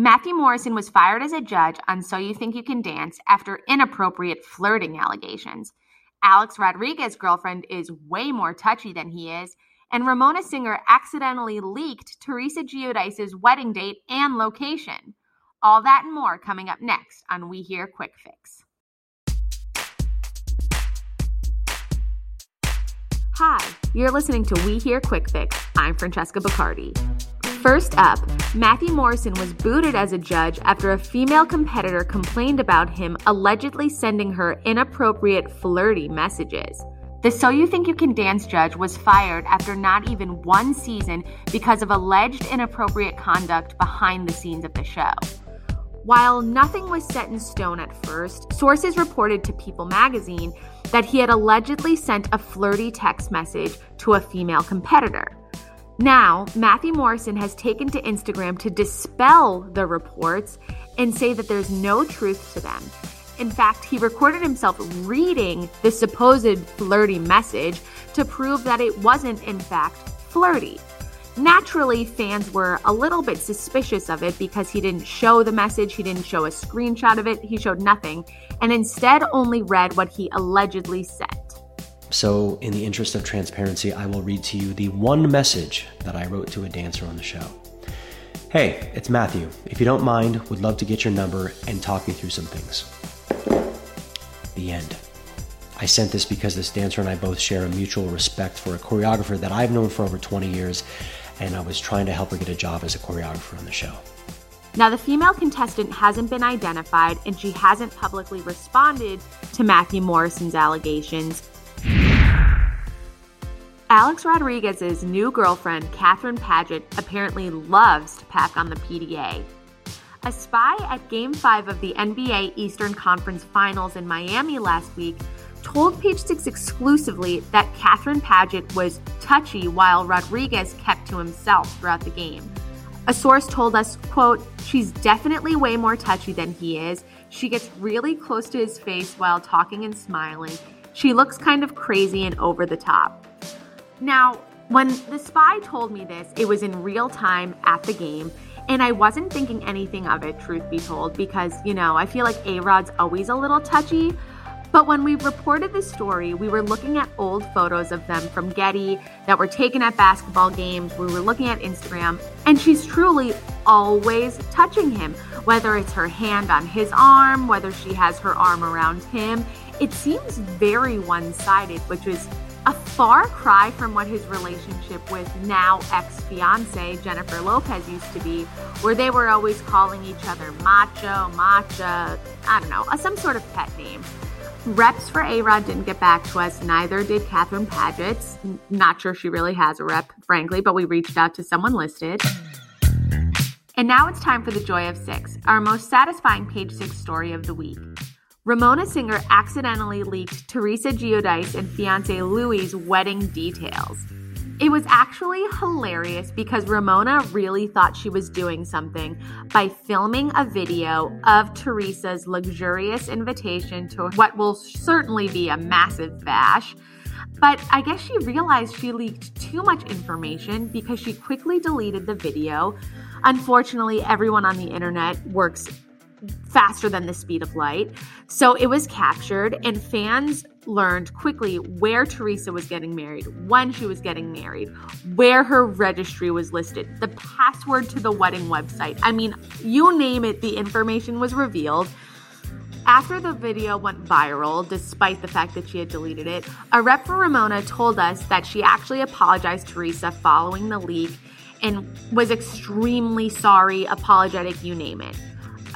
Matthew Morrison was fired as a judge on So You Think You Can Dance after inappropriate flirting allegations. Alex Rodriguez's girlfriend is way more touchy than he is, and Ramona Singer accidentally leaked Teresa Giudice's wedding date and location. All that and more coming up next on We Hear Quick Fix. Hi, you're listening to We Hear Quick Fix. I'm Francesca Bacardi. First up, Matthew Morrison was booted as a judge after a female competitor complained about him allegedly sending her inappropriate, flirty messages. The So You Think You Can Dance judge was fired after not even one season because of alleged inappropriate conduct behind the scenes of the show. While nothing was set in stone at first, sources reported to People magazine that he had allegedly sent a flirty text message to a female competitor. Now, Matthew Morrison has taken to Instagram to dispel the reports and say that there's no truth to them. In fact, he recorded himself reading the supposed flirty message to prove that it wasn't, in fact, flirty. Naturally, fans were a little bit suspicious of it because he didn't show the message, he didn't show a screenshot of it, he showed nothing, and instead only read what he allegedly said. So, in the interest of transparency, I will read to you the one message that I wrote to a dancer on the show. Hey, it's Matthew. If you don't mind, would love to get your number and talk me through some things. The end. I sent this because this dancer and I both share a mutual respect for a choreographer that I've known for over 20 years, and I was trying to help her get a job as a choreographer on the show. Now, the female contestant hasn't been identified and she hasn't publicly responded to Matthew Morrison's allegations. Alex Rodriguez's new girlfriend, Kathryne Padgett, apparently loves to pack on the PDA. A spy at Game 5 of the NBA Eastern Conference Finals in Miami last week told Page Six exclusively that Kathryne Padgett was touchy while Rodriguez kept to himself throughout the game. A source told us, quote, she's definitely way more touchy than he is. She gets really close to his face while talking and smiling. She looks kind of crazy and over the top. Now, when the spy told me this, it was in real time at the game, and I wasn't thinking anything of it, truth be told, because, you know, I feel like A Rod's always a little touchy. But when we reported this story, we were looking at old photos of them from Getty that were taken at basketball games. We were looking at Instagram, and she's truly always touching him, whether it's her hand on his arm, whether she has her arm around him. It seems very one sided, which is a far cry from what his relationship with now ex fiance Jennifer Lopez used to be, where they were always calling each other macho, matcha, I don't know, some sort of pet name. Reps for A Rod didn't get back to us, neither did Kathryne Padgett's. Not sure she really has a rep, frankly, but we reached out to someone listed. And now it's time for the Joy of Six, our most satisfying page six story of the week. Ramona Singer accidentally leaked Teresa Giudice and fiance Louis' wedding details. It was actually hilarious because Ramona really thought she was doing something by filming a video of Teresa's luxurious invitation to what will certainly be a massive bash. But I guess she realized she leaked too much information because she quickly deleted the video. Unfortunately, everyone on the internet works faster than the speed of light. So it was captured, and fans learned quickly where Teresa was getting married, when she was getting married, where her registry was listed, the password to the wedding website. I mean, you name it, the information was revealed. After the video went viral, despite the fact that she had deleted it, a rep for Ramona told us that she actually apologized to Teresa following the leak and was extremely sorry, apologetic, you name it.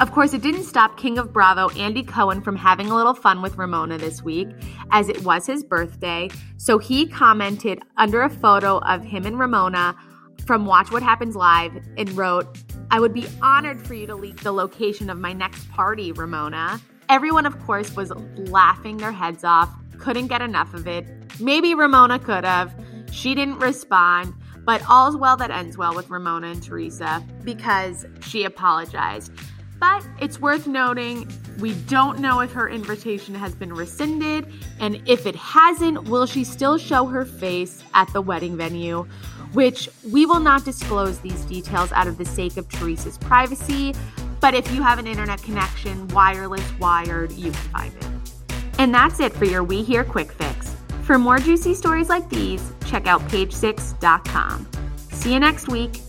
Of course, it didn't stop King of Bravo, Andy Cohen, from having a little fun with Ramona this week, as it was his birthday. So he commented under a photo of him and Ramona from Watch What Happens Live and wrote, I would be honored for you to leak the location of my next party, Ramona. Everyone, of course, was laughing their heads off, couldn't get enough of it. Maybe Ramona could have. She didn't respond, but all's well that ends well with Ramona and Teresa because she apologized. But it's worth noting we don't know if her invitation has been rescinded, and if it hasn't, will she still show her face at the wedding venue? Which we will not disclose these details out of the sake of Teresa's privacy, but if you have an internet connection, wireless, wired, you can find it. And that's it for your We Hear Quick Fix. For more juicy stories like these, check out page6.com. See you next week.